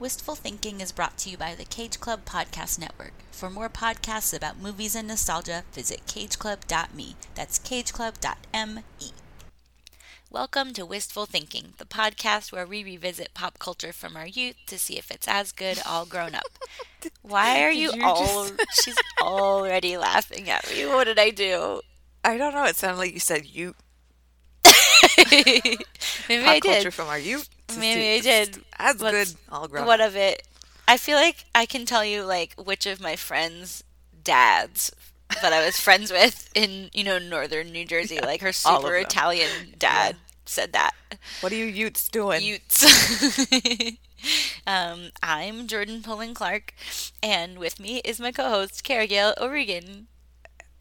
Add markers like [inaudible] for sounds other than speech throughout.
Wistful Thinking is brought to you by the Cage Club Podcast Network. For more podcasts about movies and nostalgia, visit cageclub.me. That's cageclub.me. Welcome to Wistful Thinking, the podcast where we revisit pop culture from our youth to see if it's as good all grown up. [laughs] Why are you, you all? [laughs] She's already laughing at me. What did I do? I don't know. It sounded like you said you [laughs] Maybe pop I culture from our youth. Maybe see- I did. That's good. All grown. What of it? I feel like I can tell you like which of my friends' dads that I was [laughs] friends with in you know northern New Jersey, like her super. Italian dad said that. What are you Utes doing? Utes. [laughs] um, I'm Jordan Pullen Clark, and with me is my co-host Caragale O'Regan.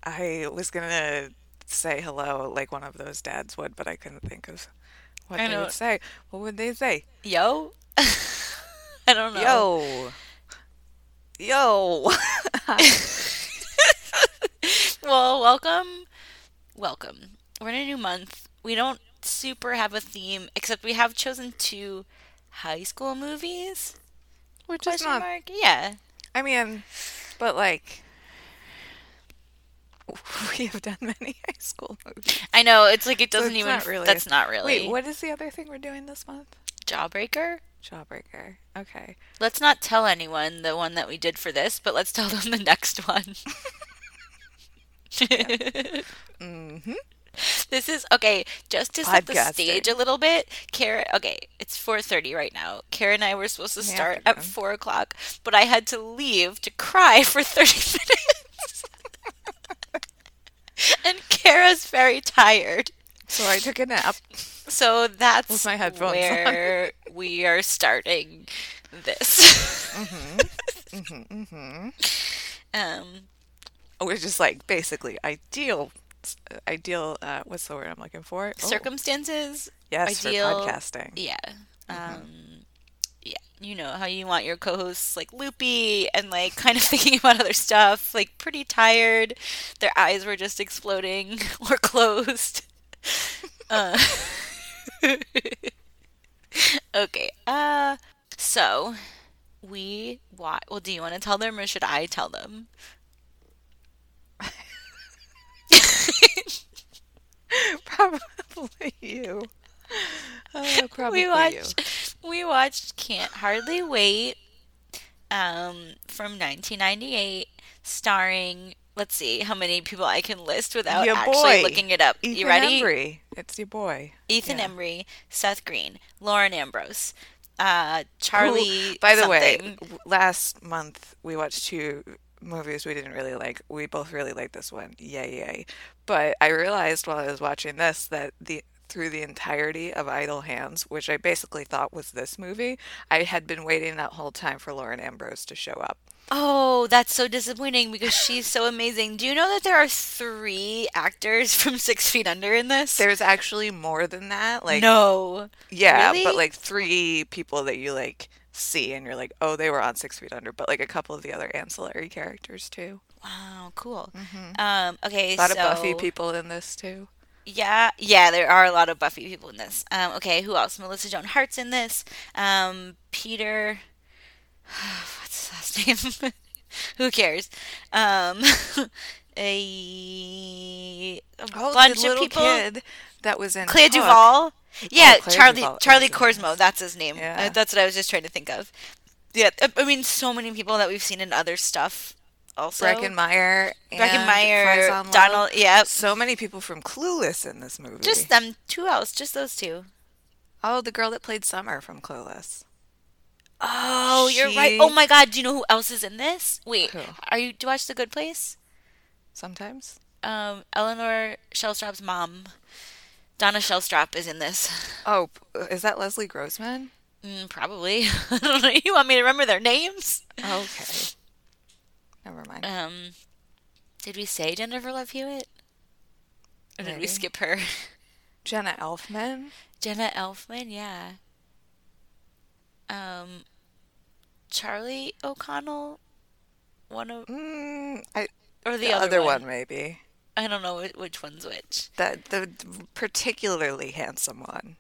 I was gonna say hello like one of those dads would, but I couldn't think of what I they know. would say. What would they say? Yo, [laughs] I don't know. Yo, yo. [laughs] Well, welcome. Welcome. We're in a new month. We don't super have a theme, except we have chosen two high school movies. Which is not. mark? Yeah. I mean, but like. [laughs] We have done many high school movies. I know, it's like it doesn't it's even not really- that's not really. Wait, what is the other thing we're doing this month? Jawbreaker? Jawbreaker. Okay. Let's not tell anyone the one that we did for this, but let's tell them the next one. [laughs] Mm-hmm. This is okay. Just to set the stage a little bit, Kara. Okay, it's four thirty right now. Kara and I were supposed to start at four o'clock, but I had to leave to cry for thirty [laughs] minutes. and Kara's very tired, So I took a nap. so that's With my headphones on. where we are starting this. Mm-hmm. Mm-hmm. um, Which is like basically ideal. Ideal. Uh, what's the word I'm looking for? Oh, circumstances. yes, ideal- for podcasting. Yeah. Mm-hmm. Um yeah, you know how you want your co-hosts like loopy and like [laughs] kind of thinking about other stuff, like pretty tired. Their eyes were just exploding [laughs] or closed. [laughs] uh, okay. Uh so we watch well do you want to tell them or should I tell them? Probably you. Uh, probably we you. We watched Can't Hardly Wait um from 1998 starring let's see how many people I can list without Your actually boy, looking it up. Ethan you ready? Embry. It's your boy. Ethan Yeah. Embry, Seth Green, Lauren Ambrose, uh Charlie Who, by the way, something. w- last month we watched two movies we didn't really like. We both really liked this one. Yay, yay. But I realized while I was watching this that the through the entirety of Idle Hands, which I basically thought was this movie, I had been waiting that whole time for Lauren Ambrose to show up. Oh, that's so disappointing because she's so amazing. Do you know that there are three actors from [laughs] Six Feet Under in this? There's actually more than that. Like no. Yeah, Really? but like three people that you like see and you're like, oh, they were on Six Feet Under, but like a couple of the other ancillary characters too. Wow, cool. Um, okay, Mm-hmm. A lot so of Buffy people in this too. Yeah, yeah, there are a lot of Buffy people in this. Um, okay, who else? Melissa Joan Hart's in this. Um, Peter, [sighs] what's his last name? [laughs] who cares? Um, [laughs] a, a Oh, bunch of people. kid that was in Clea Hook. DuVall. Yeah, Oh, Clea Charlie DuVall Charlie is in Korsmo. this. That's his name. Yeah. Uh, that's what I was just trying to think of. Yeah, I mean, so many people that we've seen in other stuff. Also, Breckin Meyer, and Breckin Meyer. Donald. Yep, So many people from Clueless in this movie. just them. Two else, just those two. oh, the girl that played Summer from Clueless. Oh, you're right. Oh my God, do you know who else is in this? Wait, Who? are you? Do you watch The Good Place? Sometimes. Um, Eleanor Shellstrop's mom, Donna Shellstrop, is in this. Oh, is that Leslie Grossman? Mm, probably. [laughs] I don't know. You want me to remember their names? Okay. Never mind. Um, did we say Jennifer Love Hewitt? Or did we skip her? [laughs] Jenna Elfman. Jenna Elfman, yeah. Um, Charlie O'Connell, one of Mm, I, or the, the, other, other one. one maybe. I don't know which one's which. That the particularly handsome one.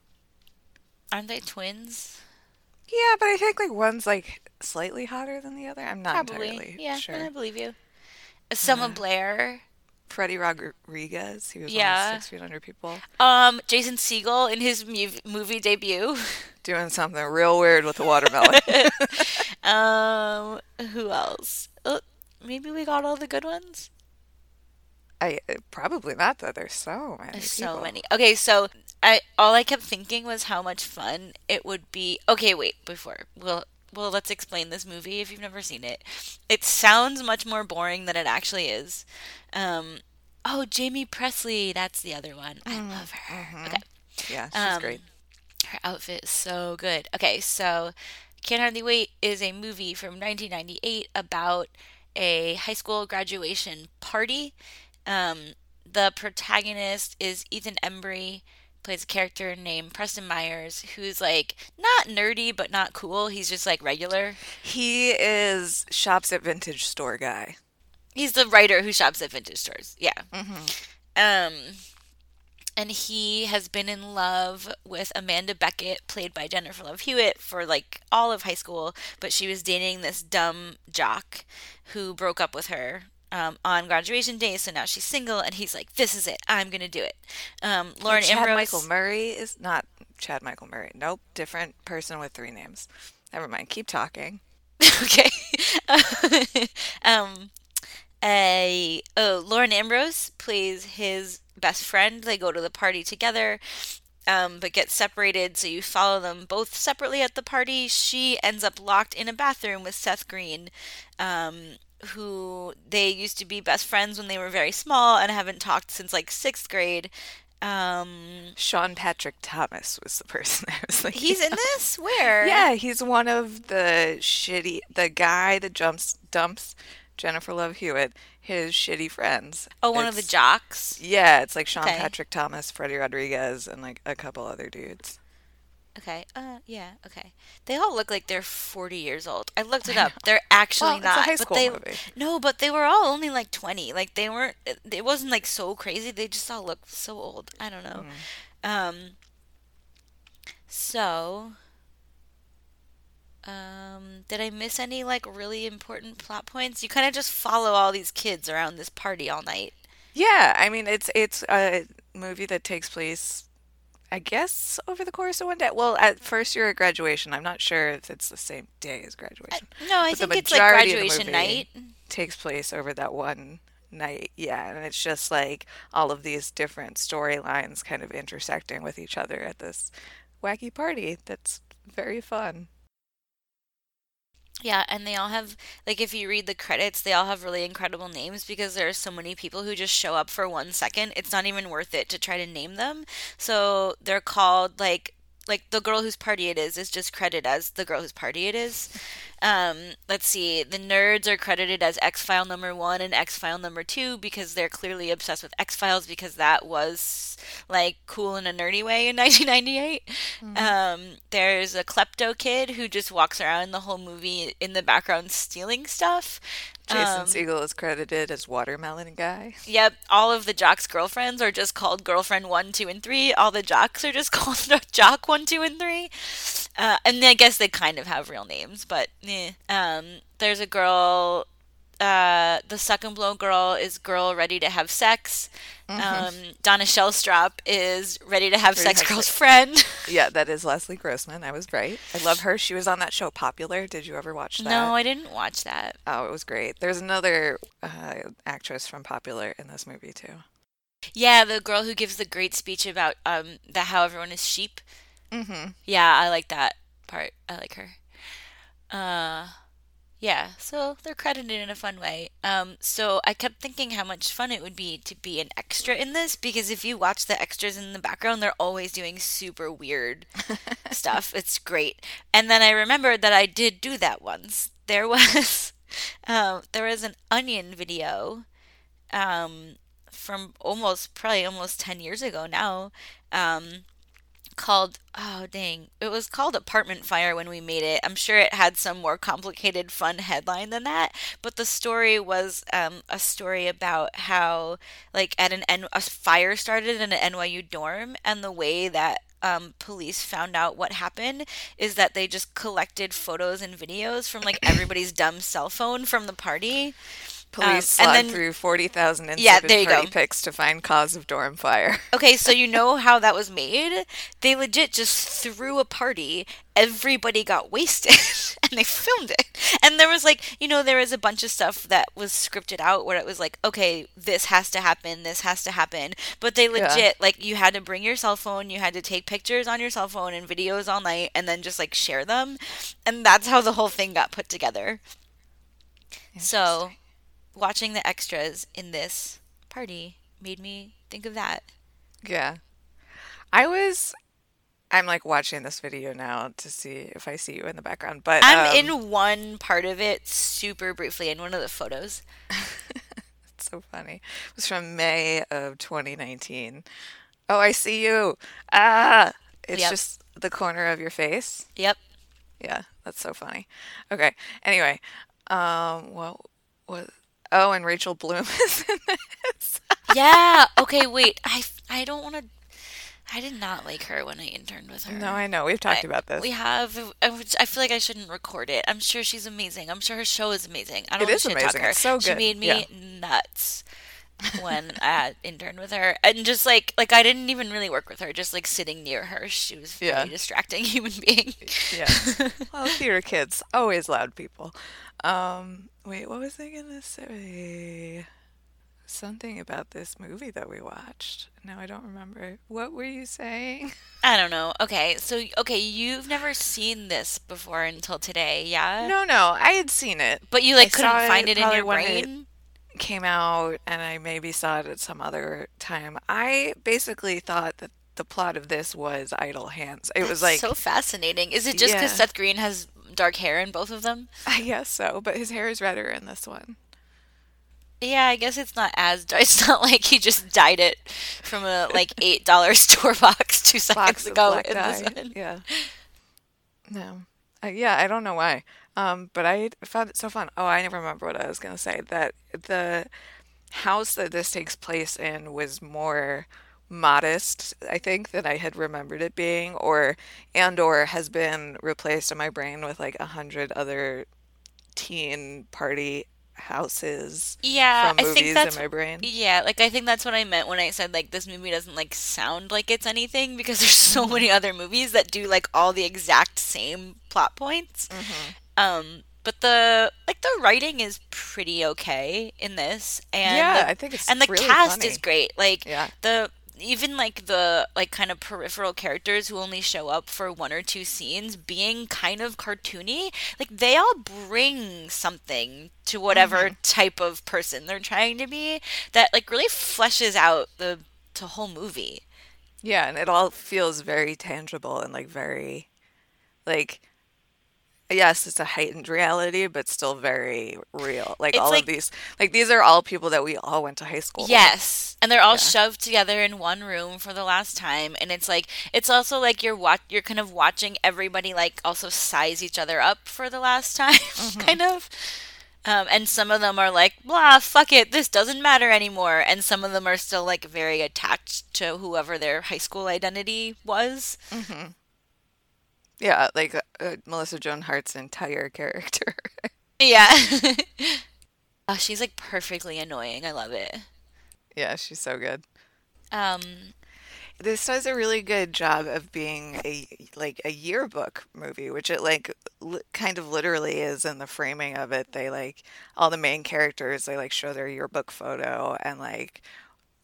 Aren't they twins? Yeah, but I think like one's like slightly hotter than the other. I'm not Probably. entirely Yeah, sure. I believe you. Selma Blair. Freddy Rodriguez, he was Yeah. on Six Feet Under People, Um, Jason Segel in his mu- movie debut. [laughs] doing something real weird with a watermelon. [laughs] Um, who else? Oh, maybe we got all the good ones. I probably not though. There's so many. There's so many. Okay, so I all I kept thinking was how much fun it would be. Okay, wait, before well, well, let's explain this movie if you've never seen it. It sounds much more boring than it actually is. Um, oh, Jaime Pressly, that's the other one. I love her. Okay. Yeah, she's Um, great. Her outfit is so good. Okay, so Can't Hardly Wait is a movie from 1998 about a high school graduation party. Um, the protagonist is Ethan Embry, plays a character named Preston Myers, who's like not nerdy but not cool. He's just like regular. He is shops at vintage store guy. He's the writer who shops at vintage stores. Yeah. Um, and he has been in love with Amanda Beckett, played by Jennifer Love Hewitt, for like all of high school. But she was dating this dumb jock who broke up with her um, on graduation day. So now she's single, and he's like, "This is it. I'm gonna do it." Um, Lauren Chad Ambrose. Michael Murray is not Chad Michael Murray. Nope, different person with three names. Never mind. Keep talking. [laughs] okay. [laughs] um, a oh, Lauren Ambrose plays his best friend. They go to the party together, um, but get separated. So you follow them both separately at the party. She ends up locked in a bathroom with Seth Green, um, who they used to be best friends when they were very small and haven't talked since like sixth grade. Um, Sean Patrick Thomas was the person I was thinking. he's in this. Where? Yeah, he's one of the shitty, the guy that jumps dumps Jennifer Love Hewitt, his shitty friends. Oh, one of the jocks. Yeah, it's like Sean Okay. Patrick Thomas, Freddy Rodriguez, and like a couple other dudes. Okay. Uh, yeah. Okay. They all look like they're forty years old. I looked it up. They're actually Well, not. but they movie. no, but they were all only like twenty. Like they weren't. It it wasn't like so crazy. They just all looked so old. I don't know. Mm. Um. So. Um, did I miss any like really important plot points? You kind of just follow all these kids around this party all night. Yeah, I mean it's it's a movie that takes place, I guess, over the course of one day. Well, at first year at graduation, I'm not sure if it's the same day as graduation. No, I But think it's like majority of the graduation night. Takes place over that one night, yeah, and it's just like all of these different storylines kind of intersecting with each other at this wacky party. That's very fun. Yeah, and they all have like if you read the credits, they all have really incredible names because there are so many people who just show up for one second. It's not even worth it to try to name them. So they're called like like the girl whose party it is is just credited as the girl whose party it is. Um, let's see, the nerds are credited as X File number one and X File number two because they're clearly obsessed with X Files because that was like cool in a nerdy way in [laughs] 1998. Um, there's a klepto kid who just walks around the whole movie in the background stealing stuff. Jason Um, Segel is credited as Watermelon Guy. Yep, all of the jocks' girlfriends are just called girlfriend one, two, and three. All the jocks are just [laughs] called jock one, two, and three. Uh, and I guess they kind of have real names, but eh. Um, there's a girl. Uh, the suck and blow girl is girl ready to have sex. Um, Donna Shellstrop is ready to have Mm-hmm. Ready to sex have girl's sex. friend. [laughs] Yeah, that is Leslie Grossman. I was right. I love her. She was on that show Popular. Did you ever watch that? no, I didn't watch that. Oh, it was great. There's another uh, actress from Popular in this movie too. Yeah, the girl who gives the great speech about um that how everyone is sheep. Mm-hmm. Yeah, I like that part. I like her. Uh yeah, so they're credited in a fun way. Um so I kept thinking how much fun it would be to be an extra in this because if you watch the extras in the background, they're always doing super weird [laughs] stuff. It's great. And then I remembered that I did do that once. There [laughs] was um there was an onion video um from almost probably almost 10 years ago now um called oh dang. It was called apartment fire when we made it. I'm sure it had some more complicated fun headline than that. But the story was um, a story about how like at an N- a fire started in an nyu dorm and the way that um, police found out what happened is that they just collected photos and videos from like everybody's dumb cell phone from the party. Police Um, and then- through 40,000 Yeah, there you party go. pics to find cause of dorm fire. [laughs] Okay, so you know how that was made? They legit just threw a party. Everybody got wasted [laughs] and they filmed it. And there was like, you know, there was a bunch of stuff that was scripted out where it was like, okay, this has to happen, this has to happen. But they Yeah. legit, like, you had to bring your cell phone, you had to take pictures on your cell phone and videos all night and then just like share them. And that's how the whole thing got put together. So, watching the extras in this party made me think of that. Yeah. I was I'm like watching this video now to see if I see you in the background, but I'm um, in one part of it super briefly in one of the photos. [laughs] it's so funny. It was from May of 2019. Oh, I see you. Ah, it's Yep. just the corner of your face. Yep. Yeah, that's so funny. Okay. Anyway, um, what what? Oh, and Rachel Bloom [laughs] is in this. Yeah. Okay, wait. I I don't want to I did not like her when I interned with her. No, I know we've talked I- about this. We have. I I feel like I shouldn't record it. I'm sure she's amazing. I'm sure her show is amazing. I don't It is shit talk amazing. her. It's so She made me Yeah. nuts when [laughs] I interned with her, and just like like I didn't even really work with her. Just like sitting near her, she was a Yeah. distracting [laughs] human being. Yeah. well, theater kids always loud people. Um, wait, what was I gonna say? Something about this movie that we watched. Now I don't remember. What were you saying? [laughs] I don't know. Okay, so okay, you've never seen this before until today, yeah? No, no, I had seen it. But you like I couldn't find it in your when it brain. Came out, and I maybe saw it at some other time. I basically thought that the plot of this was Idle Hands. It was like, so fascinating. Is it just because Yeah. Seth Green has dark hair in both of them? I guess so, but his hair is redder in this one. Yeah, I guess it's not as. [laughs] It's not like he just dyed it from a like [laughs] eight dollar store box two seconds Box ago in this one. Yeah. No. Uh, yeah, I don't know why. Um, but I found it so fun. Oh, I never remember what I was gonna say. That the house that this takes place in was more modest, I think, than I had remembered it being, or and or has been replaced in my brain with like a hundred other teen party houses Yeah, I think that's in my brain. yeah, like I think that's what I meant when I said like this movie doesn't like sound like it's anything because [laughs] there's so Mm-hmm. many other movies that do like all the exact same plot points. Mm-hmm. Um, but the like the writing is pretty okay in this, and Yeah, the- I think it's and the really cast funny. is great. Like Yeah. the even like the like kind of peripheral characters who only show up for one or two scenes being kind of cartoony like they all bring something to whatever Mm-hmm. type of person they're trying to be that like really fleshes out the the whole movie Yeah, and it all feels very tangible and like very like yes, it's a heightened reality, but still very real. Like It's all like- of these like these are all people that we all went to high school with. Yes, and they're all Yeah. shoved together in one room for the last time, and it's like it's also like you're watch you're kind of watching everybody like also size each other up for the last [laughs] time, Mm-hmm. kind of. Um, and some of them are like, blah, fuck it, this doesn't matter anymore. And some of them are still like very attached to whoever their high school identity was. Yeah, like uh, Melissa Joan Hart's entire [laughs] character. Yeah. [laughs] oh, she's like perfectly annoying. I love it. yeah, she's so good. Um, This does a really good job of being a like a yearbook movie, which it like li- kind of literally is in the framing of it. They like all the main characters, they like show their yearbook photo and like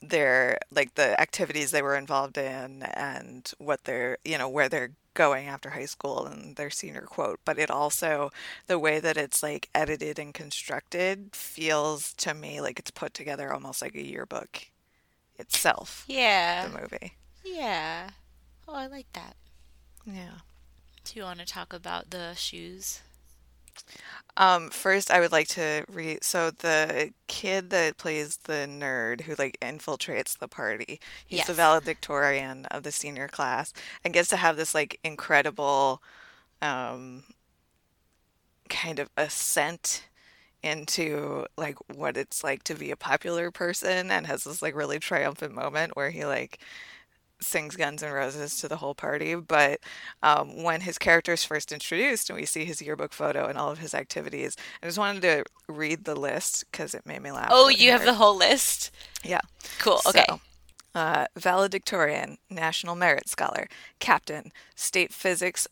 their like the activities they were involved in and what they're, you know, where they're going after high school and their senior quote. But it also the way that it's like edited and constructed feels to me like it's put together almost like a yearbook itself, yeah. the movie. Yeah. Oh, I like that. Yeah. Do you want to talk about the shoes? Um, first, I would like to read. So the kid that plays the nerd who like infiltrates the party, he's the valedictorian of the senior class and gets to have this like incredible, um, kind of ascent into like what it's like to be a popular person and has this like really triumphant moment where he like sings Guns N' Roses to the whole party. But um, when his character is first introduced and we see his yearbook photo and all of his activities, I just wanted to read the list because it made me laugh. Oh, you have the whole list? Yeah. Cool. Okay. So, uh, valedictorian, National Merit Scholar, Captain, State Physics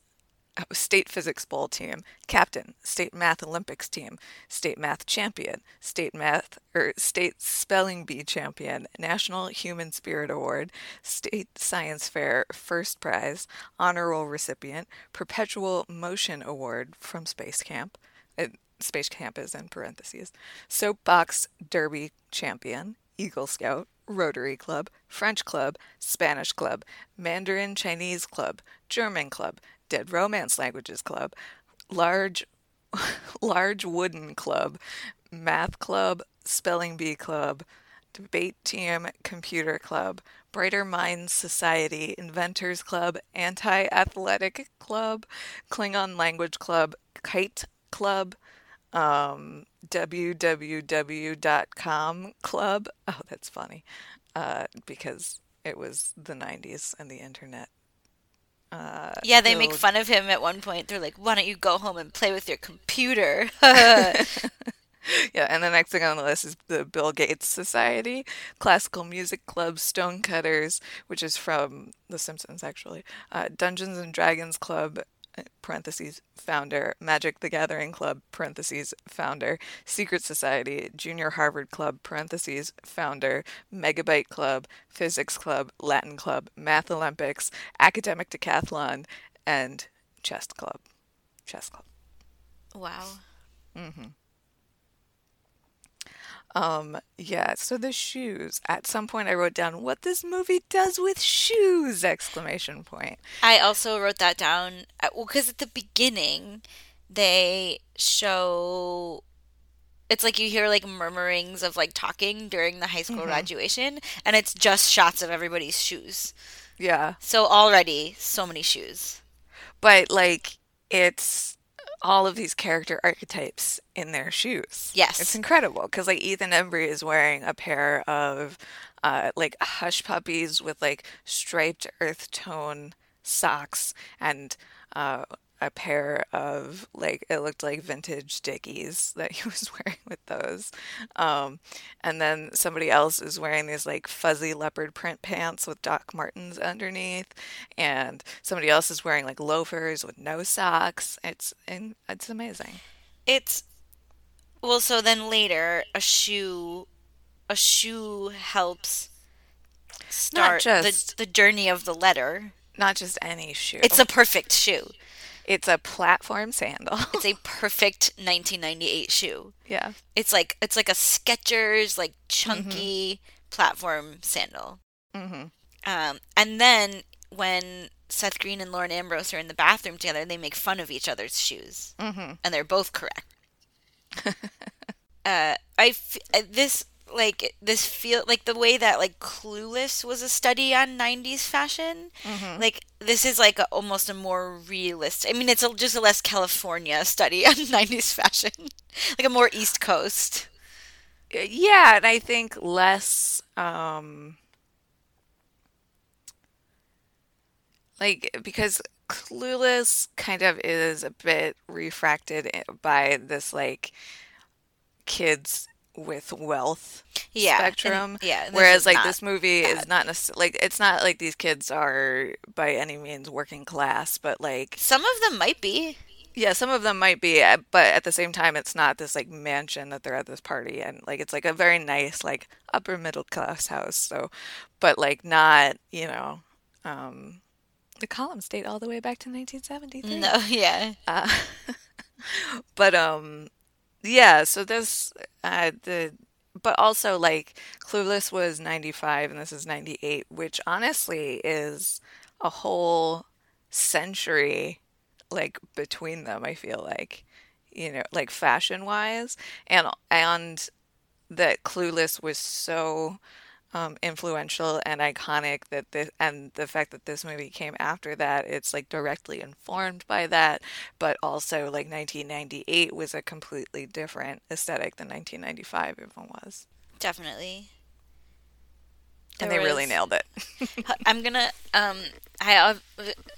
State Physics Bowl team, captain, State Math Olympics team, State Math champion, State Math or State Spelling Bee champion, National Human Spirit Award, State Science Fair first prize, honor roll recipient, Perpetual Motion Award from Space Camp. It, Space Camp is in parentheses. Soapbox Derby champion, Eagle Scout, Rotary Club, French Club, Spanish Club, Mandarin Chinese Club, German Club, Dead Romance Languages Club, Large [laughs] Large Wooden Club, Math Club, Spelling Bee Club, Debate Team, Computer Club, Brighter Minds Society, Inventors Club, Anti Athletic Club, Klingon Language Club, Kite Club, um, www.com club. Oh, that's funny. Uh, because it was the 90s and the internet. Uh, Yeah, they make fun of him at one point. They're like, "Why don't you go home and play with your computer?" [laughs] [laughs] Yeah, and the next thing on the list is the Bill Gates Society, Classical Music Club, Stonecutters, which is from The Simpsons actually, uh, Dungeons and Dragons Club, parentheses, founder, Magic the Gathering Club, parentheses, founder, Secret Society, Junior Harvard Club, parentheses, founder, Megabyte Club, Physics Club, Latin Club, Math Olympics, Academic Decathlon, and Chess Club. Chess Club. wow. Mm-hmm. Um, yeah, so the shoes. At some point I wrote down what this movie does with shoes exclamation point. I also wrote that down. Well, because at the beginning, they show. It's like you hear like murmurings of like talking during the high school graduation, and it's just shots of everybody's shoes. Yeah. So already, so many shoes. But like it's all of these character archetypes in their shoes. Yes. It's incredible because like Ethan Embry is wearing a pair of uh like hush puppies with like striped earth tone socks and uh a pair of like it looked like vintage Dickies [laughs] that he was wearing with those. Um and then somebody else is wearing these like fuzzy leopard print pants with Doc Martens underneath and somebody else is wearing like loafers with no socks. It's and it's amazing. It's well. So then later, a shoe, a shoe helps start just- the the journey of the letter. Not just any shoe. It's a perfect shoe. It's a platform sandal. It's a perfect 1998 shoe. yeah. It's like it's like a Skechers like chunky platform sandal. Mhm. Um, and then when Seth Green and Lauren Ambrose are in the bathroom together, they make fun of each other's shoes, Mhm. and they're both correct. [laughs] uh, I f- uh, this like this feel like the way that like Clueless was a study on 90s fashion. Mm-hmm. Like this is like a, almost a more realistic I mean, it's a, just a less California study [laughs] on 90s fashion, [laughs] like a more East Coast. Uh, yeah, and I think less um like because Clueless kind of is a bit refracted eh, by this like kids with wealth Yeah, spectrum. yeah, and this Whereas like not this movie is not necessarily like it's not like these kids are by any means working class, but like Some of them might be. yeah, some of them might be, uh, but at the same time, it's not this like mansion that they're at this party, and like it's like a very nice like upper middle class house. So, but like not you know, um, the columns date all the way back to 1973. No, [laughs] yeah. Uh, [laughs] but um, yeah. So this uh the but also like Clueless was 95 and this is 98, which honestly is a whole century like between them, I feel like. You know, like fashion wise and and that Clueless was so um, influential and iconic that this and the fact that this movie came after that it's like directly informed by that but also like 1998 was a completely different aesthetic than 1995 even was Definitely. And they really nailed it. [laughs] I'm gonna um I,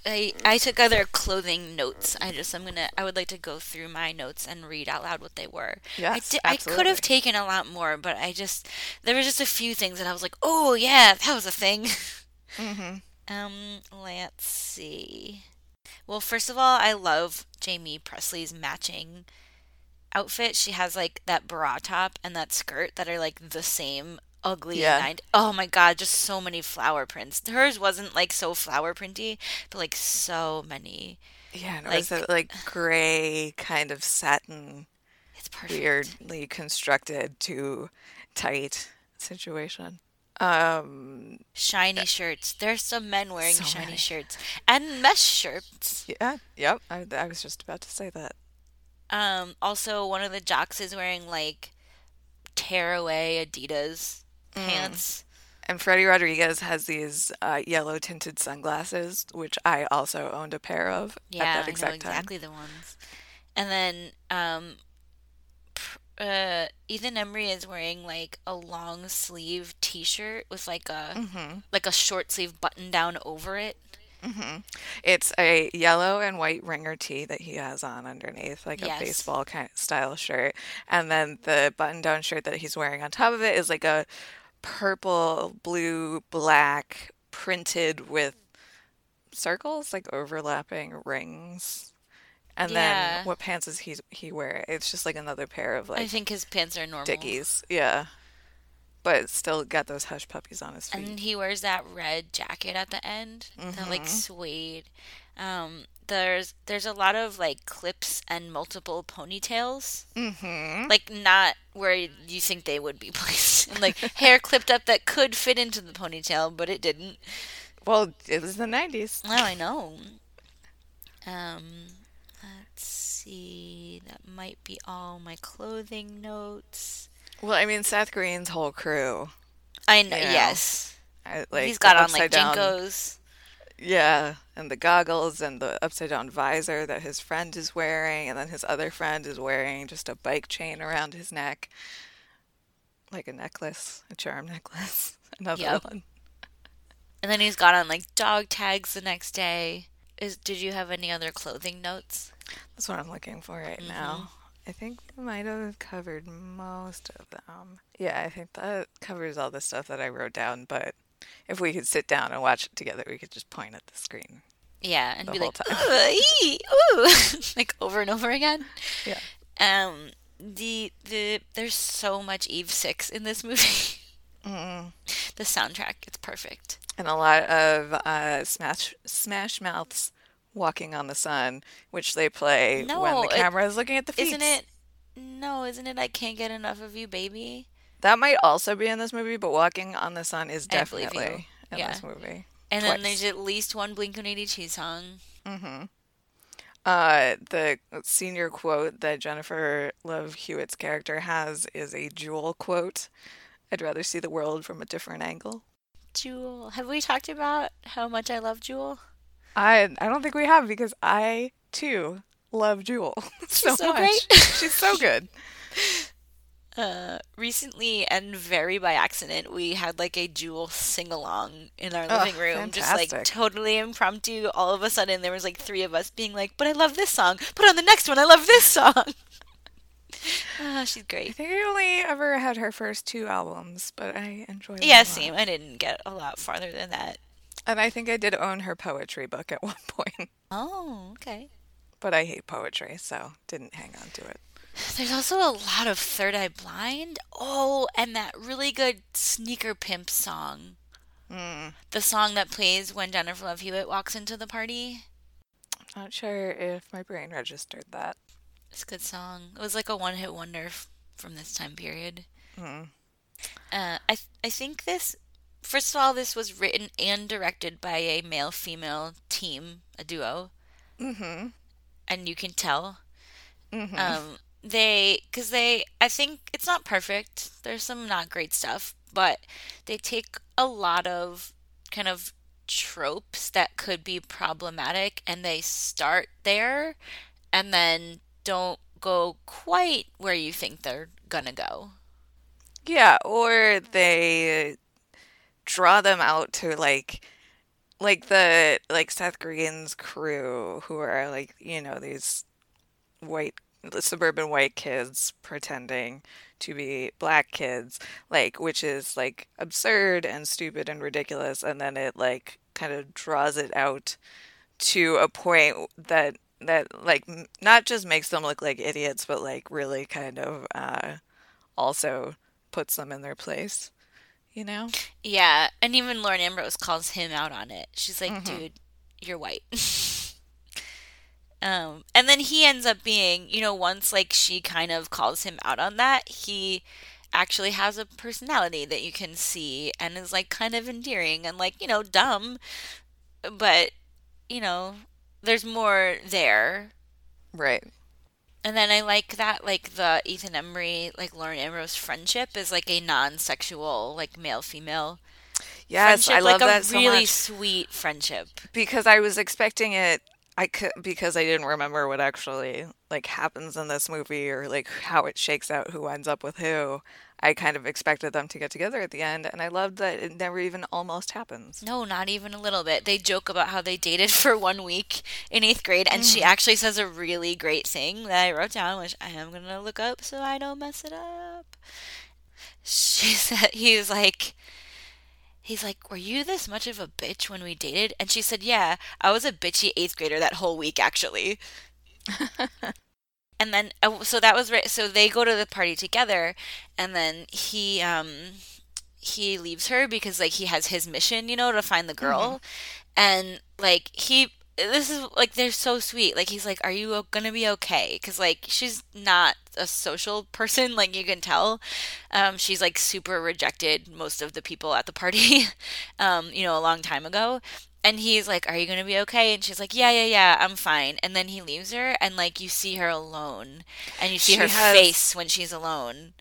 I I took other clothing notes. I just I'm gonna I would like to go through my notes and read out loud what they were. Yes, I, I could have taken a lot more, but I just there were just a few things that I was like, oh yeah, that was a thing. Mm-hmm. [laughs] Um, let's see. Well, first of all, I love Jaime Pressly's matching outfit. She has like that bra top and that skirt that are like the same ugly Yeah. 90 oh my god just so many flower prints hers wasn't like so flower printy but like so many Yeah, and it Like- was that like gray kind of satin, it's perfect weirdly constructed to tight situation. Um, shiny shirts there's some men wearing So shiny many. shirts and mesh shirts yeah, yep. I, I was just about to say that. Um, also, one of the jocks is wearing like tearaway Adidas Mm. pants. And Freddy Rodriguez has these uh, yellow tinted sunglasses, which I also owned a pair of Yeah, at that exact time. exactly the ones. And then, um, uh, Ethan Embry is wearing like a long sleeve T-shirt with like a hmm like a short sleeve button down over it. hmm It's a yellow and white ringer tee that he has on underneath, like Yes. a baseball kind of style shirt. And then the button down shirt that he's wearing on top of it is like a purple, blue, black printed with circles, like overlapping rings. And Yeah. then what pants is he he wearing? It's just like another pair of like I think his pants are normal. Dickies. Yeah. But still got those hush puppies on his feet. And he wears that red jacket at the end, that like Mhm. suede. Um, there's there's a lot of like clips and multiple ponytails. Mm-hmm. like not where you think they would be [laughs] placed and like hair clipped up that could fit into the ponytail but it didn't Well, it was the 90s. oh i know um let's see that might be all my clothing notes Well, I mean, Seth Green's whole crew. i know You know, yes I, like he's got on like down- JNCOs Yeah, and the goggles and the upside down visor that his friend is wearing, and then his other friend is wearing just a bike chain around his neck, like a necklace, a charm [laughs] necklace. Another Yep. one. and then he's got on like dog tags the next day is did you have any other clothing notes That's what I'm looking for right Mm-hmm. now. I think we might have covered most of them. Yeah, I think that covers all the stuff that I wrote down, but if we could sit down and watch it together, we could just point at the screen. Yeah, and the be whole like, time. "Ooh, [laughs] ee, ooh," [laughs] like over and over again. Yeah. Um, the the there's so much Eve Six in this [laughs] movie. Mm. the soundtrack, it's perfect. And a lot of uh, Smash Smash Mouths walking on the sun, which they play when the camera is looking at the feet. Isn't it? No, isn't it? I can't get enough of you, baby. That might also be in this movie, but Walking on the Sun is I believe you. definitely in Yeah. this movie. And then there's at least one Blink One Eighty Two song. hmm Uh, the senior quote that Jennifer Love Hewitt's character has is a Jewel quote. I'd rather see the world from a different angle. Jewel, have we talked about how much I love Jewel? I I don't think we have because I too love Jewel [laughs] so, so much. great. She's so good. [laughs] Uh, recently and very by accident, we had like a Jewel sing along in our Oh, living room, just like totally impromptu. All of a sudden, there was like three of us being like, "But I love this song. Put on the next one. I love this song." [laughs] Ah, she's I great. think I only ever had her first two albums, but I enjoyed them. Yeah, same. I didn't get a lot farther than that. And I think I did own her poetry book at [laughs] one point, Oh, okay. but I hate poetry, so didn't hang on to it. There's also a lot of Third Eye Blind. Oh, and that really good Sneaker Pimp song. Mm, The song that plays when Jennifer Love Hewitt walks into the party. not sure if my brain registered that. It's a good song. It was like a one hit wonder f- from this time period. Mm. Uh, I th- I think this. First of all, this was written and directed by a male female team, a duo, Mm-hmm. and you can tell. Mm-hmm. Um, they because they I think it's not perfect. There's some not great stuff, but they take a lot of kind of tropes that could be problematic, and they start there, and then don't go quite where you think they're gonna go. Yeah, or they draw them out to like like the like Seth Green's crew who are like, you know, these white suburban white kids pretending to be black kids, like which is like absurd and stupid and ridiculous and then it like kind of draws it out to a point that that like not just makes them look like idiots but like really kind of uh also puts them in their place you know? Yeah, and even Lauren Ambrose calls him out on it. She's like, mm-hmm. "Dude, you're white." [laughs] um, and then he ends up being, you know, once like she kind of calls him out on that, he actually has a personality that you can see and is like kind of endearing and like, you know, dumb, but you know, there's more there. Right. And then I like that, like the Ethan Embry, like Lauren Ambrose friendship is like a non-sexual, like male-female. Yes, friendship. I love like that so really much. sweet friendship. Because I was expecting it, I could because I didn't remember what actually like happens in this movie or like how it shakes out who ends up with who. I kind of expected them to get together at the end, and I loved that it never even almost happens. No, not even a little bit. They joke about how they dated [laughs] for one week in eighth grade, and mm. she actually says a really great thing that I wrote down, which I am going to look up so I don't mess it up. She [laughs] said, he was like, he's like, Were you this much of a bitch when we dated? And she said, Yeah, I was a bitchy eighth grader that whole week, actually. [laughs] and then uh, so that was right so they go to the party together and then he um he leaves her because like he has his mission you know to find the girl mm-hmm. and like he this is like they're so sweet like he's like are you gonna be okay because like she's not a social [laughs] person like you can tell um, she's like super rejected most of the people at the party [laughs] um, you know a long time ago and he's like, Are you to be okay? And she's like, Yeah, yeah, yeah, I'm fine. And then he leaves her, and like you see her alone, and you see she her has, face when she's alone.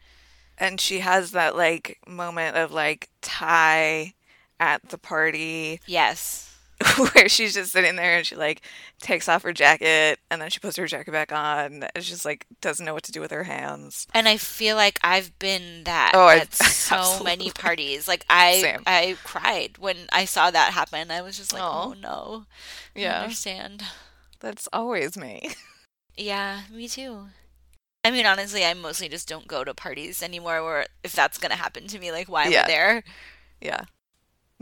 And she has that like moment of like tie at the party. Yes. [laughs] where she's just sitting there and she like takes off her jacket and then she puts her jacket back on and she's just like doesn't know what to do with her hands. And I feel like I've been that oh, at I've, [laughs] so absolutely. many parties. Like I Same. I cried when I saw that happen. I was just like, Aww. "Oh no." Yeah. I understand. That's always me. [laughs] Yeah, me too. I mean, honestly, I mostly just don't go to parties anymore where if that's going to happen to me, like why am yeah. I there? Yeah.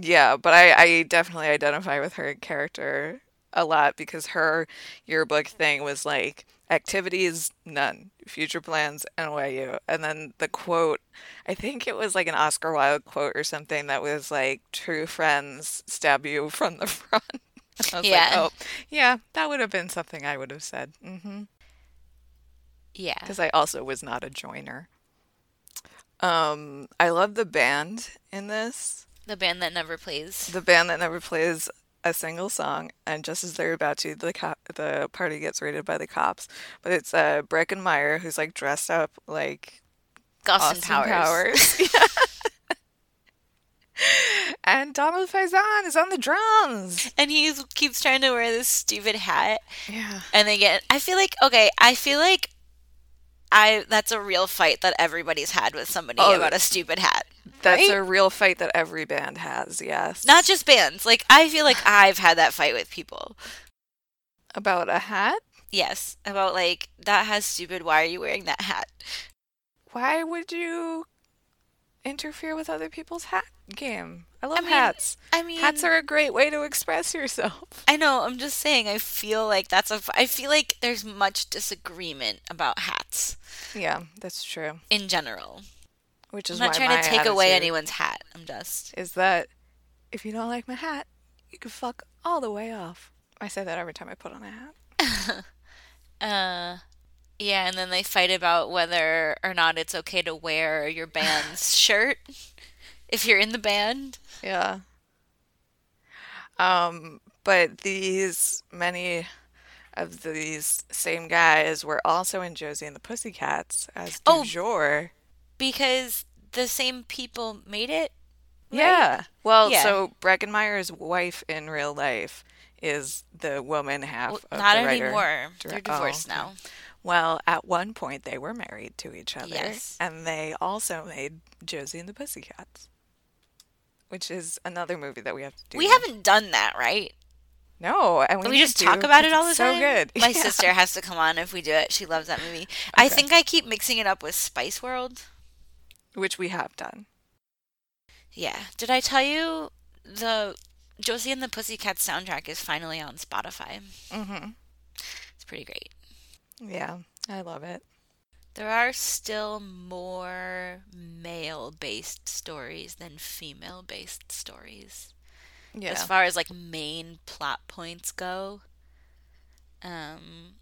Yeah, but I, I definitely identify with her character a lot because her yearbook thing was like activities none future plans NYU and then the quote I think it was like an Oscar Wilde quote or something that was like true friends stab you from the [laughs] front. I was yeah. like oh yeah that would have been something I would have said. Mm-hmm. Yeah. Because I also was not a joiner. Um I love the band in this the band that never plays. The band that never plays a single song, and just as they're about to, the the party gets raided by the cops. But it's uh, Breckin Meyer who's like dressed up like Austin, Austin Powers. Powers. [laughs] and Donald Faison is on the drums. And he keeps trying to wear this stupid hat. Yeah. And they get I feel like okay, I feel like I that's a real fight that everybody's had with somebody oh, about a stupid hat. That's right? a real fight that every band has, yes. Not just bands. Like I feel like [sighs] I've had that fight with people. About a hat? Yes, about like that has stupid why are you wearing that hat? Why would you interfere with other people's hat game? I love I mean, hats. I mean, hats are a great way to express yourself. I know. I'm just saying. I feel like that's a. I feel like there's much disagreement about hats. Yeah, that's true. In general, which is I'm not trying to take away anyone's hat. I'm just is that if you don't like my hat, you can fuck all the way off. I say that every time I put on a hat. [laughs] uh, yeah, and then they fight about whether or not it's okay to wear your band's [laughs] shirt if you're in the band. Yeah. Um, but these many of these same guys were also in Josie and the Pussycats as oh, du jour. Because the same people made it? Right? Yeah. Well, yeah. so Breckin Meyer's wife in real life is the woman half well, of not the writer. anymore. They're divorced oh, now. Well, at one point they were married to each other. Yes. And they also made Josie and the Pussycats. which is another movie that we have to do. We haven't done that, right? No, and we, We, just talk about it all the it's time. So good. My [laughs] Yeah. sister has to come on if we do it. She loves that movie. I think I keep mixing it up with Spice World. Which we have done. Yeah. Did I tell you the Josie and the Pussycats soundtrack is finally on Spotify? Mm-hmm. It's pretty great. Yeah, I love it. There are still more male based stories than female based stories. Yeah. As far as like main plot points go. Um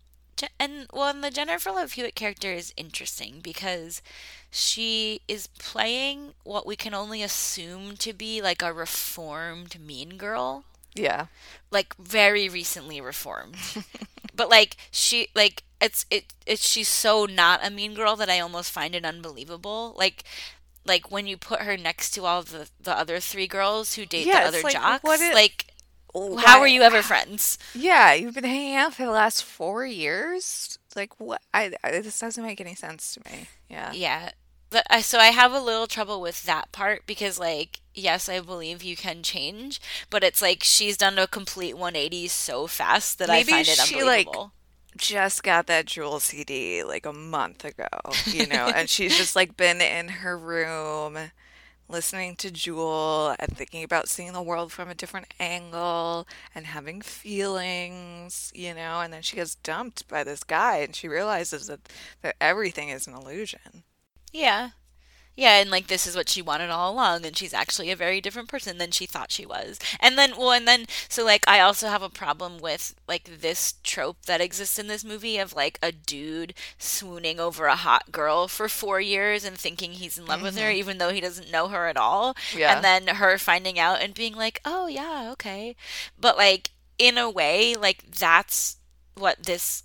and well and the Jennifer Love Hewitt character is interesting because she is playing what we can only assume to be like a reformed mean girl yeah. like very recently reformed. [laughs] but like she like it's it it's she's so not a mean girl that I almost find it unbelievable. Like like when you put her next to all the the other three girls who date Yeah, the other like, jocks, it- like how were you ever friends? Yeah, you've been hanging out for the last four years. Like what? I, I this doesn't make any sense to me. Yeah. Yeah. But I so I have a little trouble with that part because like yes, I believe you can change, but it's like she's done a complete 180 so fast that Maybe I find it she, like. Just got that Jewel CD like a month ago, you know, [laughs] and she's just like been in her room listening to Jewel and thinking about seeing the world from a different angle and having feelings, you know, and then she gets dumped by this guy and she realizes that, that everything is an illusion. Yeah. Yeah, and like this is what she wanted all along, and she's actually a very different person than she thought she was. And then, well, and then, so like, I also have a problem with like this trope that exists in this movie of like a dude swooning over a hot girl for four years and thinking he's in love with her, mm-hmm. even though he doesn't know her at all. Yeah. And then her finding out and being like, oh, yeah, okay. But like, in a way, like, that's what this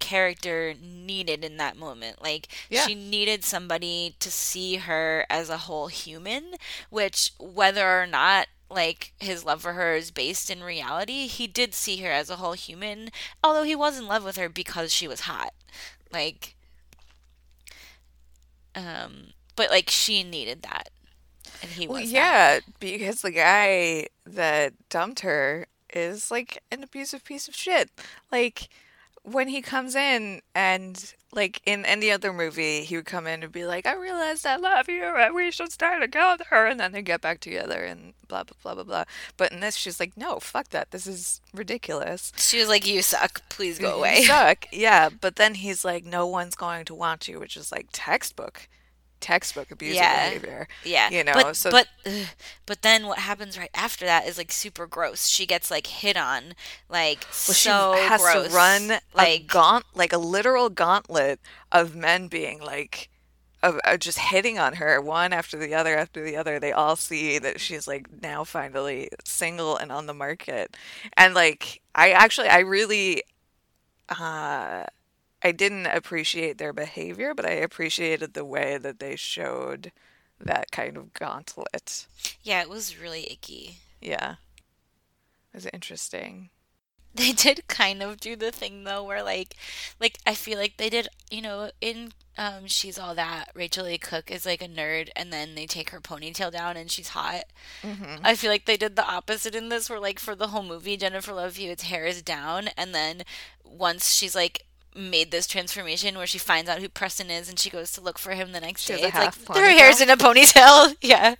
character needed in that moment. Like Yeah. she needed somebody to see her as a whole human, which whether or not like his love for her is based in reality, he did see her as a whole human, although he was in love with her because she was hot. Like um but like she needed that. And he Well, was that. yeah, because the guy that dumped her is like an abusive piece of shit. Like when he comes in and like in any other movie, he would come in and be like, "I realized I love you, and we should stay together," and then they get back together and blah blah blah blah blah. But in this, she's like, "No, fuck that. This is ridiculous." She was like, You suck, please go You away. suck. [laughs] Yeah, but then he's like, "No one's going to want you," which is like textbook, textbook abusive Yeah. behavior. Yeah, You know, but so- but ugh, but then what happens right after that is like super gross. She gets like hit on, like Well, so she has gross. to run a like gaunt, like a literal gauntlet of men being like, of, of just hitting on her one after the other after the other. They all see that she's like now finally single and on the market, and like I actually I really, uh, I didn't appreciate their behavior, but I appreciated the way that they showed that kind of gauntlet. yeah, it was really icky. Yeah, it was interesting. [laughs] They did kind of do the thing though, where like, like I feel like they did, you know, in um, she's all that. Rachel A. Cook is like a nerd, and then they take her ponytail down, and she's hot. Mm-hmm. I feel like they did the opposite in this, where like for the whole movie, Jennifer Love Hewitt's hair is down, and then once she's like made this transformation where she finds out who Preston is and she goes to look for him the next She day, it's like half her hair's in a ponytail. [laughs] Yeah,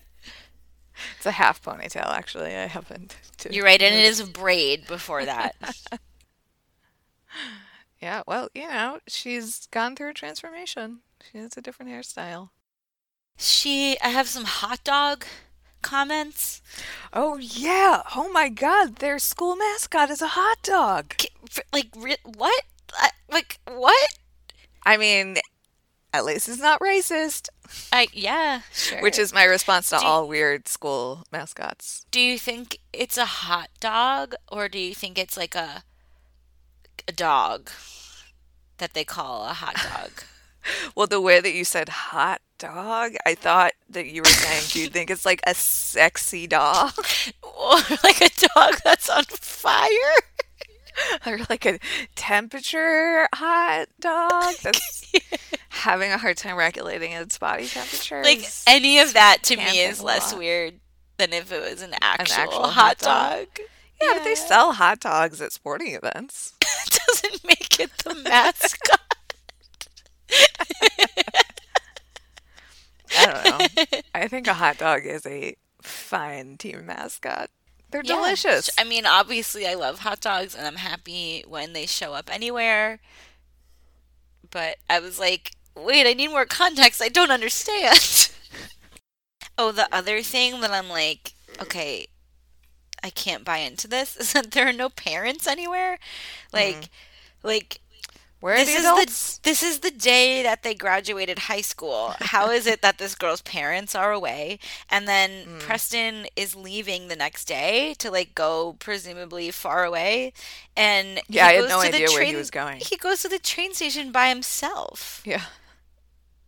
It's a half ponytail, actually. I happened to. you're right, and it is a braid before that. [laughs] Yeah, well, you know, she's gone through a transformation. She has a different hairstyle. she, I have some hot dog comments. Oh, yeah. Oh, my God. Their school mascot is a hot dog. Like what? I, like what? I mean, at least it's not racist, I yeah, sure. which is my response to Do- all weird school mascots. do you think it's a hot dog or do you think it's like a a dog that they call a hot dog? [laughs] Well, the way that you said hot dog, I thought that you were saying, do you think it's like a sexy dog? [laughs] or like a dog that's on fire? [laughs] [laughs] or like a temperature hot dog [laughs] that's having a hard time regulating its body temperature. Like any of that to me is less lot. weird than if it was an actual, actual hot, hot dog. dog. Yeah, but they sell hot dogs at sporting events. [laughs] doesn't make it the mascot. I don't know. I think a hot dog is a fine team mascot. They're Yeah. delicious. I mean, obviously, I love hot dogs, and I'm happy when they show up anywhere. But I was like, wait, I need more context. I don't understand. [laughs] oh, the other thing that I'm like, okay, I can't buy into this [laughs] is that there are no parents anywhere. Like, mm-hmm. like Where this the is adults? the this is the day that they graduated high school. How is it that this girl's parents are away and then [laughs] Hmm. Preston is leaving the next day to like go presumably far away and Yeah, I had no idea where he was going. He goes to the train station by himself. Yeah.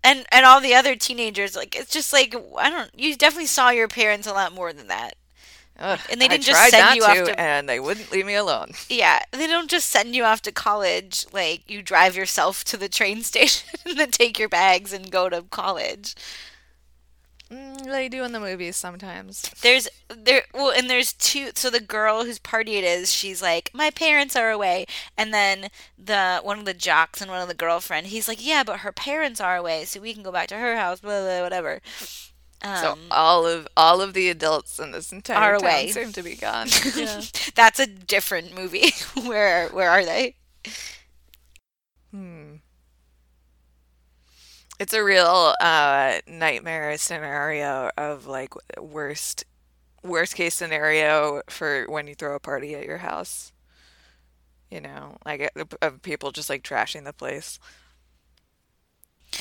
And and all the other teenagers like it's just like I don't you definitely saw your parents a lot more than that. Ugh, And they didn't just send you off to, to- and they wouldn't leave me alone. Yeah, they don't just send you off to college like you drive yourself to the train [laughs] station and then take your bags and go to college. Mm, they do in the movies sometimes. There's there well and there's two so the girl whose party it is, she's like, My parents are away and then the one of the jocks and one of the girlfriend, he's like, Yeah, but her parents are away, so we can go back to her house, blah blah whatever. Um, so all of all of the adults in this entire town away. seem to be gone. [laughs] yeah. [laughs] that's a different movie. [laughs] where where are they? Hmm. It's a real uh, nightmare scenario of like worst worst case scenario for when you throw a party at your house. You know, like uh, of people just like trashing the place.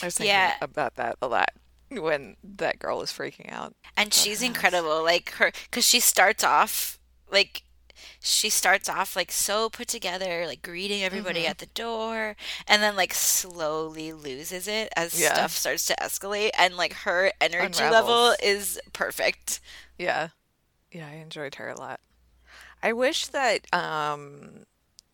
I was thinking Yeah. about that a lot [laughs] when that girl was freaking out. and she's incredible like her because she starts off like she starts off like so put together like greeting everybody Mm-hmm. at the door and then like slowly loses it as Yeah. stuff starts to escalate and like her energy level is perfect Yeah. Yeah, I enjoyed her a lot. I wish that um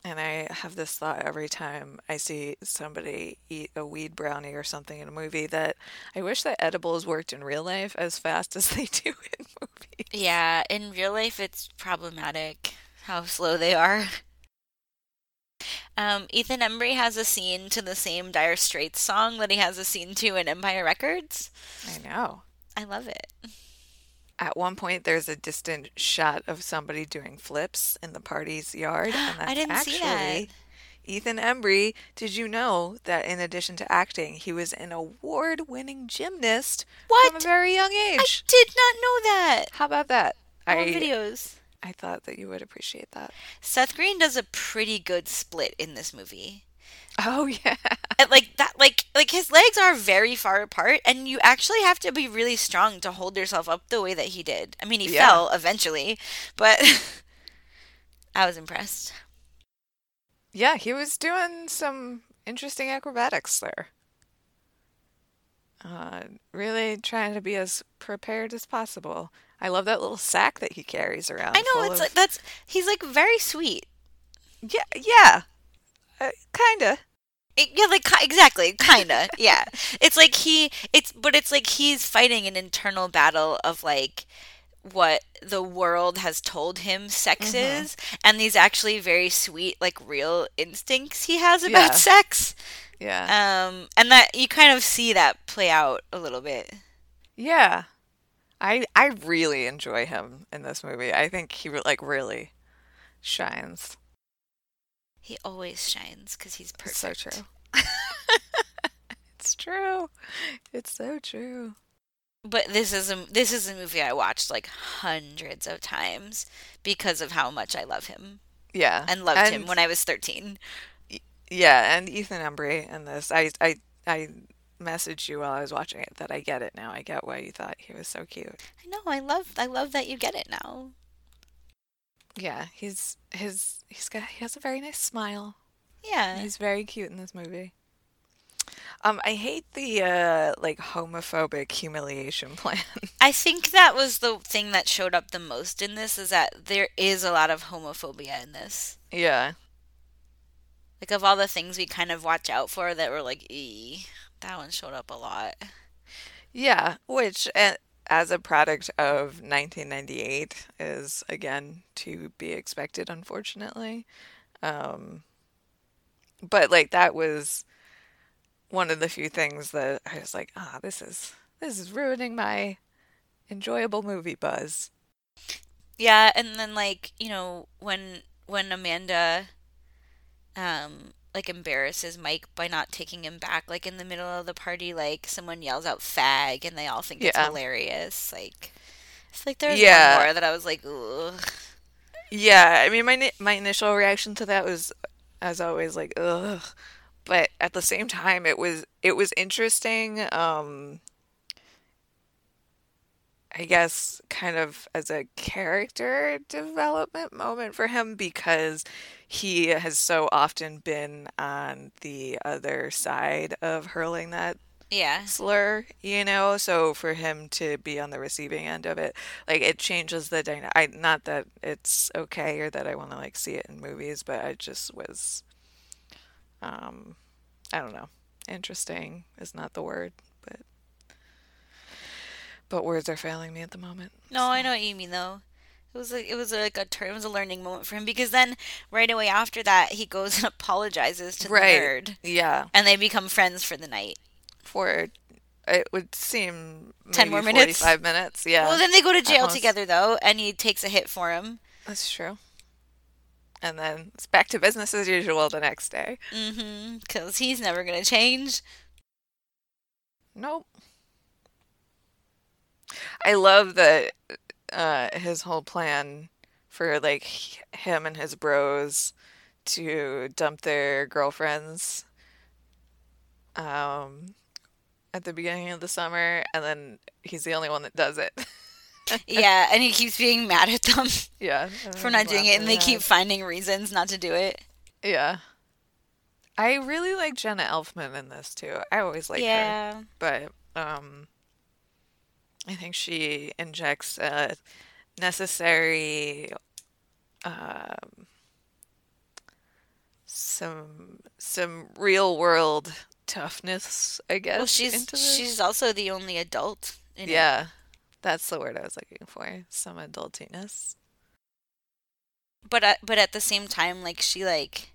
and I have this thought every time I see somebody eat a weed brownie or something in a movie that I wish that edibles worked in real life as fast [laughs] as they do in movies. yeah in real life it's problematic how slow they are um, Ethan Embry has a scene to the same Dire Straits song that he has a scene to in Empire Records. I know. I love it. At one point there's a distant shot of somebody doing flips in the party's yard [gasps] and that's I didn't actually see that. Ethan Embry, did you know that in addition to acting, he was an award-winning gymnast from a very young age? I did not know that. How about that? I videos. I thought that you would appreciate that. Seth Green does a pretty good split in this movie. Oh yeah. And, like that like like his legs are very far apart and you actually have to be really strong to hold yourself up the way that he did. I mean, he Yeah. fell eventually, but [laughs] I was impressed. Yeah, he was doing some interesting acrobatics there. Uh, really trying to be as prepared as possible. I love that little sack that he carries around. I know it's of- like that's he's like very sweet. yeah, yeah, uh, kinda. It- yeah, like exactly, kind of. yeah. It's like he it's but it's like he's fighting an internal battle of like what the world has told him sex Mm-hmm. is and these actually very sweet like real instincts he has about Yeah. sex. Yeah, Um and that you kind of see that play out a little bit. yeah. I I really enjoy him in this movie. I think he like really shines. He always shines cuz he's perfect. It's so true. [laughs] it's true. It's so true. But this is a this is a movie I watched like hundreds of times because of how much I love him Yeah, and loved him when I was 13. Yeah, and Ethan Embry in this. I I I messaged you while I was watching it that I get it now. I get why you thought he was so cute. I know. I love. I love that you get it now. Yeah, he's his he's got he has a very nice smile. Yeah. He's very cute in this movie. Um, I hate the uh like homophobic humiliation [laughs] plan. I think that was the thing that showed up the most in this is that there is a lot of homophobia in this. yeah, Like of all the things we kind of watch out for that were like, ee, that one showed up a lot. yeah, which uh, as a product of 1998 is again to be expected unfortunately um, but like that was one of the few things that I was like, ah, this is this is ruining my enjoyable movie buzz. Yeah, and then like, you know, when when Amanda um like embarrasses Mike by not taking him back like in the middle of the party like someone yells out fag and they all think it's hilarious like it's like there's Yeah. one more that I was like ugh. Yeah, I mean my my initial reaction to that was as always like ugh, but at the same time it was it was interesting um I guess kind of as a character development moment for him because he has so often been on the other side of hurling that Yeah. slur, you know, so for him to be on the receiving end of it, like it changes the dynamic. I not that it's okay or that I want to like see it in movies, but I just was, um, I don't know. Interesting is not the word, but words are failing me at the moment. No, I know what you mean though. It was like it was like a it was a learning moment for him because then right away after that he goes and [laughs] apologizes to the Right. nerd Yeah, and they become friends for the night. for it would seem 10 more minutes? 45 minutes. Yeah, Well, then they go to jail most. together though, and he takes a hit for him. that's true. And then it's back to business as usual the next day. Mm-hmm. Because he's never gonna change. Nope. I love that uh his whole plan for like him and his bros to dump their girlfriends um at the beginning of the summer and then he's the only one that does it. [laughs] Yeah, and he keeps being mad at them [laughs] Yeah. [laughs] for not doing it, and they keep finding reasons not to do it. Yeah. I really like Jenna Elfman in this too. I always like her. yeah. but um, I think she injects a necessary um, some some real world toughness, I guess. Well, she's into this. she's also the only adult. In it. yeah, that's the word I was looking for. Some adultiness. but at, but at the same time like she like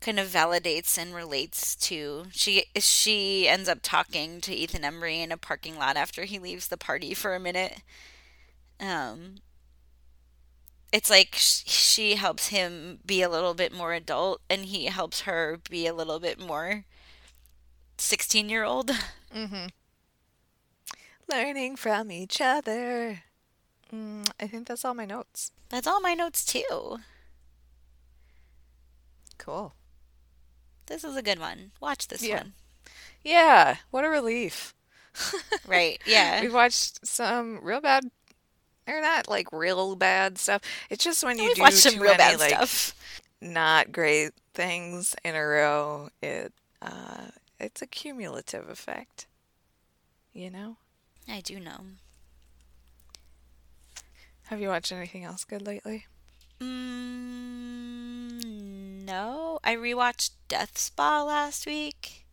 kind of validates and relates to she she ends up talking to Ethan Embry in a parking lot after he leaves the party for a minute um it's like sh- she helps him be a little bit more adult and he helps her be a little bit more 16 year old Mm-hmm. Learning from each other. Mm, I think that's all my notes. that's all my notes too Cool. This is a good one watch this Yeah. one Yeah, what a relief. [laughs] right yeah We've watched some real bad, or not like real bad stuff. It's just when you we've do watched some real many bad like stuff not great things in a row, it uh, it's a cumulative effect. You know? I do know Have you watched anything else good lately? Mm, no, I rewatched Death Spa last week,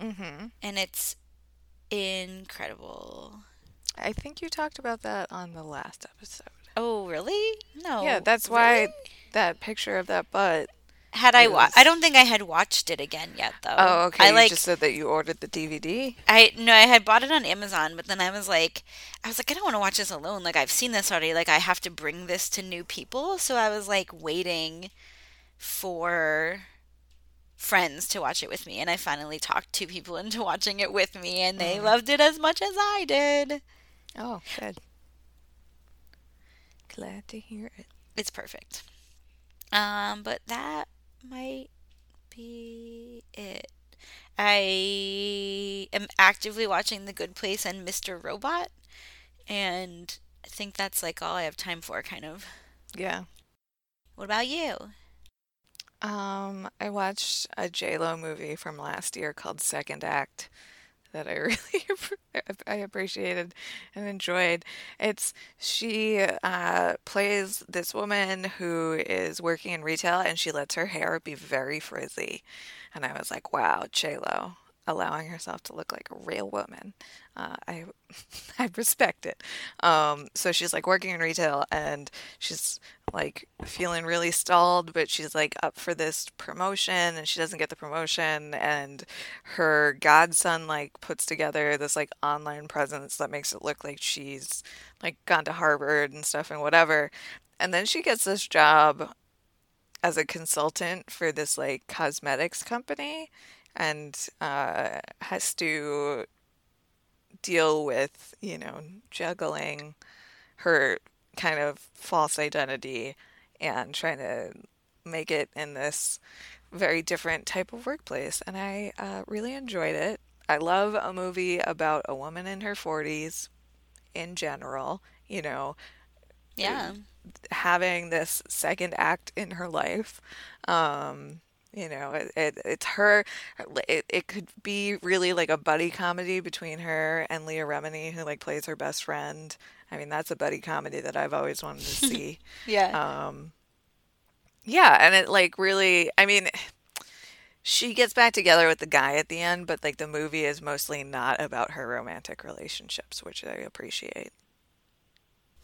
Mm-hmm. and it's incredible. I think you talked about that on the last episode. Oh, really? No. yeah, that's why really? that picture of that butt. Had I watched? I don't think I had watched it again yet, though. Oh, okay. I you like. just said that you ordered the DVD. I no, I had bought it on Amazon, but then I was like, I was like, I don't want to watch this alone. Like I've seen this already. Like I have to bring this to new people. So I was like waiting for friends to watch it with me, and I finally talked two people into [laughs] watching it with me, and they Mhm. loved it as much as I did. Oh, good. Glad to hear it. It's perfect. Um, but that might be it. I am actively watching The Good Place and Mr. Robot, and I think that's like all I have time for, kind of. Yeah. What about you? Um, I watched a J-Lo movie from last year called Second Act that I [laughs] really I appreciated and enjoyed. It's she uh, plays this woman who is working in retail and she lets her hair be very frizzy, and I was like, wow, J-Lo. Allowing herself to look like a real woman. Uh, I [laughs] I respect it. Um, so she's like working in retail and she's like feeling really stalled, but she's like up for this promotion and she doesn't get the promotion. And her godson like puts together this like online presence that makes it look like she's like gone to Harvard and stuff and whatever. And then she gets this job as a consultant for this like cosmetics company and uh, has to deal with, you know, juggling her kind of false identity and trying to make it in this very different type of workplace. And I uh, really enjoyed it. I love a movie about a woman in her 40s in general, you know. Yeah. Having this second act in her life. Um, you know, it, it it's her. It, it could be really like a buddy comedy between her and Leah Remini, who like plays her best friend. I mean, that's a buddy comedy that I've always wanted to [laughs] see. yeah. Um, yeah, and it like really. I mean, [sighs] she gets back together with the guy at the end, but like the movie is mostly not about her romantic relationships, which I appreciate.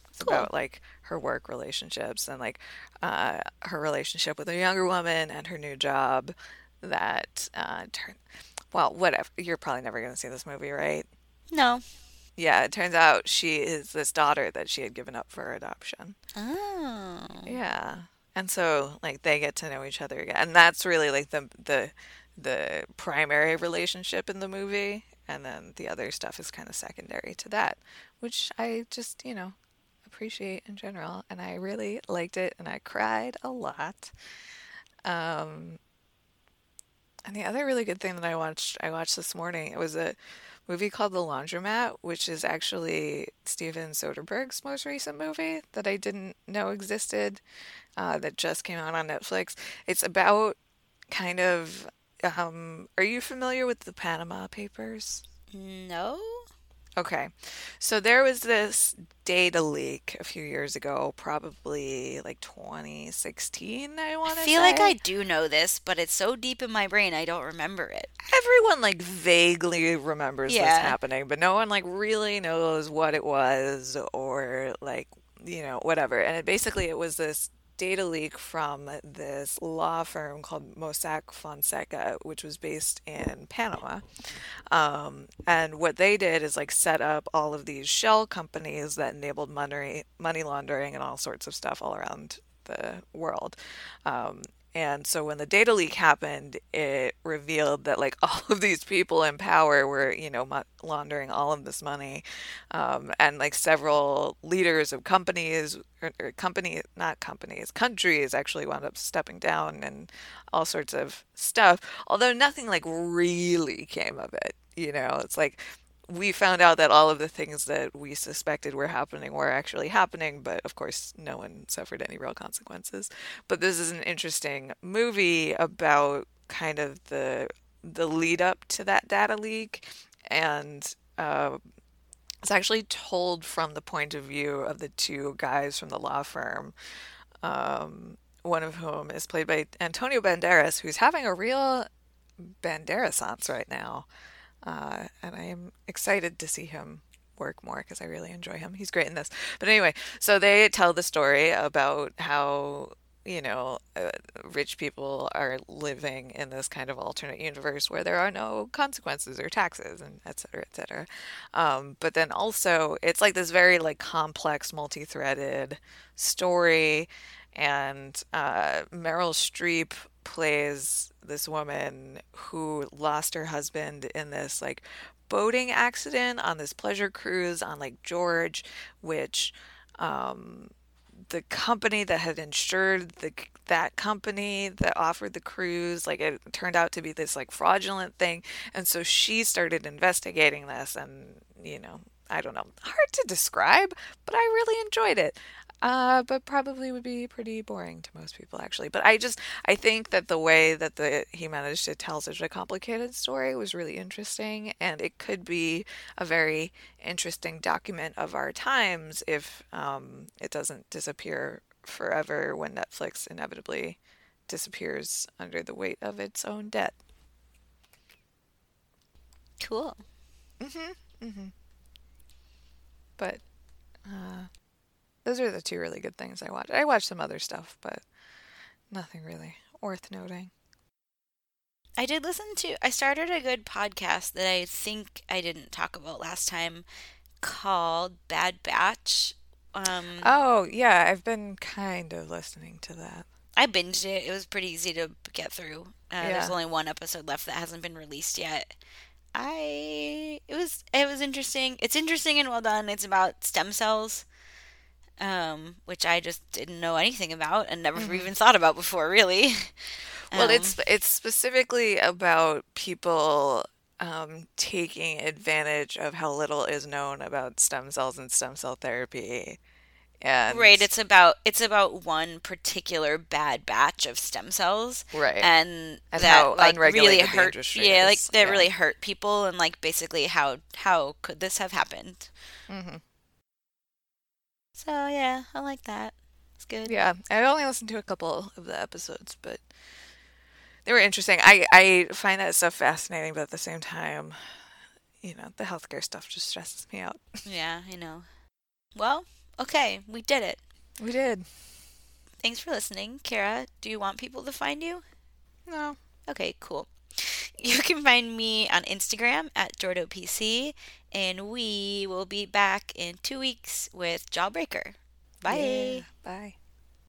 It's cool. about like her work relationships and like uh, her relationship with a younger woman and her new job. That uh, turn, well, whatever. You're probably never going to see this movie, right? No. Yeah, it turns out she is this daughter that she had given up for adoption. Oh. Yeah. And so like they get to know each other again. And that's really like the the the primary relationship in the movie and then the other stuff is kind of secondary to that, which I just, you know, appreciate in general, and I really liked it, and I cried a lot. Um, and the other really good thing that I watched, I watched this morning, it was a movie called The Laundromat, which is actually Steven Soderbergh's most recent movie that I didn't know existed, uh, that just came out on Netflix. It's about kind of, um, are you familiar with the Panama Papers? No. Okay. So there was this data leak a few years ago, probably like 2016, I want to I feel say. like I do know this, but it's so deep in my brain I don't remember it. Everyone like vaguely remembers Yeah. this happening, but no one like really knows what it was or like, you know, whatever. And it basically it was this data leak from this law firm called Mossack Fonseca, which was based in Panama. Um, and what they did is like set up all of these shell companies that enabled money money laundering and all sorts of stuff all around the world. Um, and so when the data leak happened, it revealed that like [laughs] all of these people in power were, you know, laundering all of this money, um, and like several leaders of companies or, or company, not companies, countries actually wound up stepping down and all sorts of stuff. Although nothing like really came of it. You know, it's like we found out that all of the things that we suspected were happening were actually happening, but of course, no one suffered any real consequences. But this is an interesting movie about kind of the the lead up to that data leak, and uh, it's actually told from the point of view of the two guys from the law firm. Um, one of whom is played by Antonio Banderas, who's having a real Banderasance right now. Uh, and I am excited to see him work more because I really enjoy him. He's great in this. But anyway, so they tell the story about how you know, uh, rich people are living in this kind of alternate universe where there are no consequences or taxes and et cetera, et cetera. Um, but then also, it's like this very like complex, multi-threaded story, and uh, Meryl Streep plays this woman who lost her husband in this like boating accident on this pleasure cruise on Lake George, which um, the company that had insured the that company that offered the cruise like it turned out to be this like fraudulent thing. And so she started investigating this and you know I don't know hard to describe but I really enjoyed it uh, but probably would be pretty boring to most people actually. But I just I think that the way that the he managed to tell such a complicated story was really interesting, and it could be a very interesting document of our times if um, it doesn't disappear forever when Netflix inevitably disappears under the weight of its own debt. Cool. Mhm. Mhm. But uh, those are the two really good things I watched. I watched some other stuff, but nothing really worth noting. I did listen to, I started a good podcast that I think I didn't talk about last time called Bad Batch. Um, Oh, yeah, I've been kind of listening to that. I binged it. It was pretty easy to get through. Uh, There's only one episode left that hasn't been released yet. I it was it was interesting. It's interesting and well done. It's about stem cells, um, which I just didn't know anything about and never even thought about before. Really. Well, Um, it's it's specifically about people um, taking advantage of how little is known about stem cells and stem cell therapy. And Right, it's about it's about one particular bad batch of stem cells, Right. and, And that how like really hurt. Yeah, like that yeah. really hurt people, and like basically how how could this have happened? hmm So yeah, I like that. It's good. Yeah, I only listened to a couple of the episodes, but they were interesting. I I find that stuff fascinating, but at the same time, you know, the healthcare stuff just stresses me out. [laughs] Yeah, I know. Well, okay, we did it. We did. Thanks for listening, Kara. Do you want people to find you? No. Okay, cool. [laughs] You can find me on Instagram at JordoPC, and we will be back in two weeks with Jawbreaker. Bye. Yeah. Bye.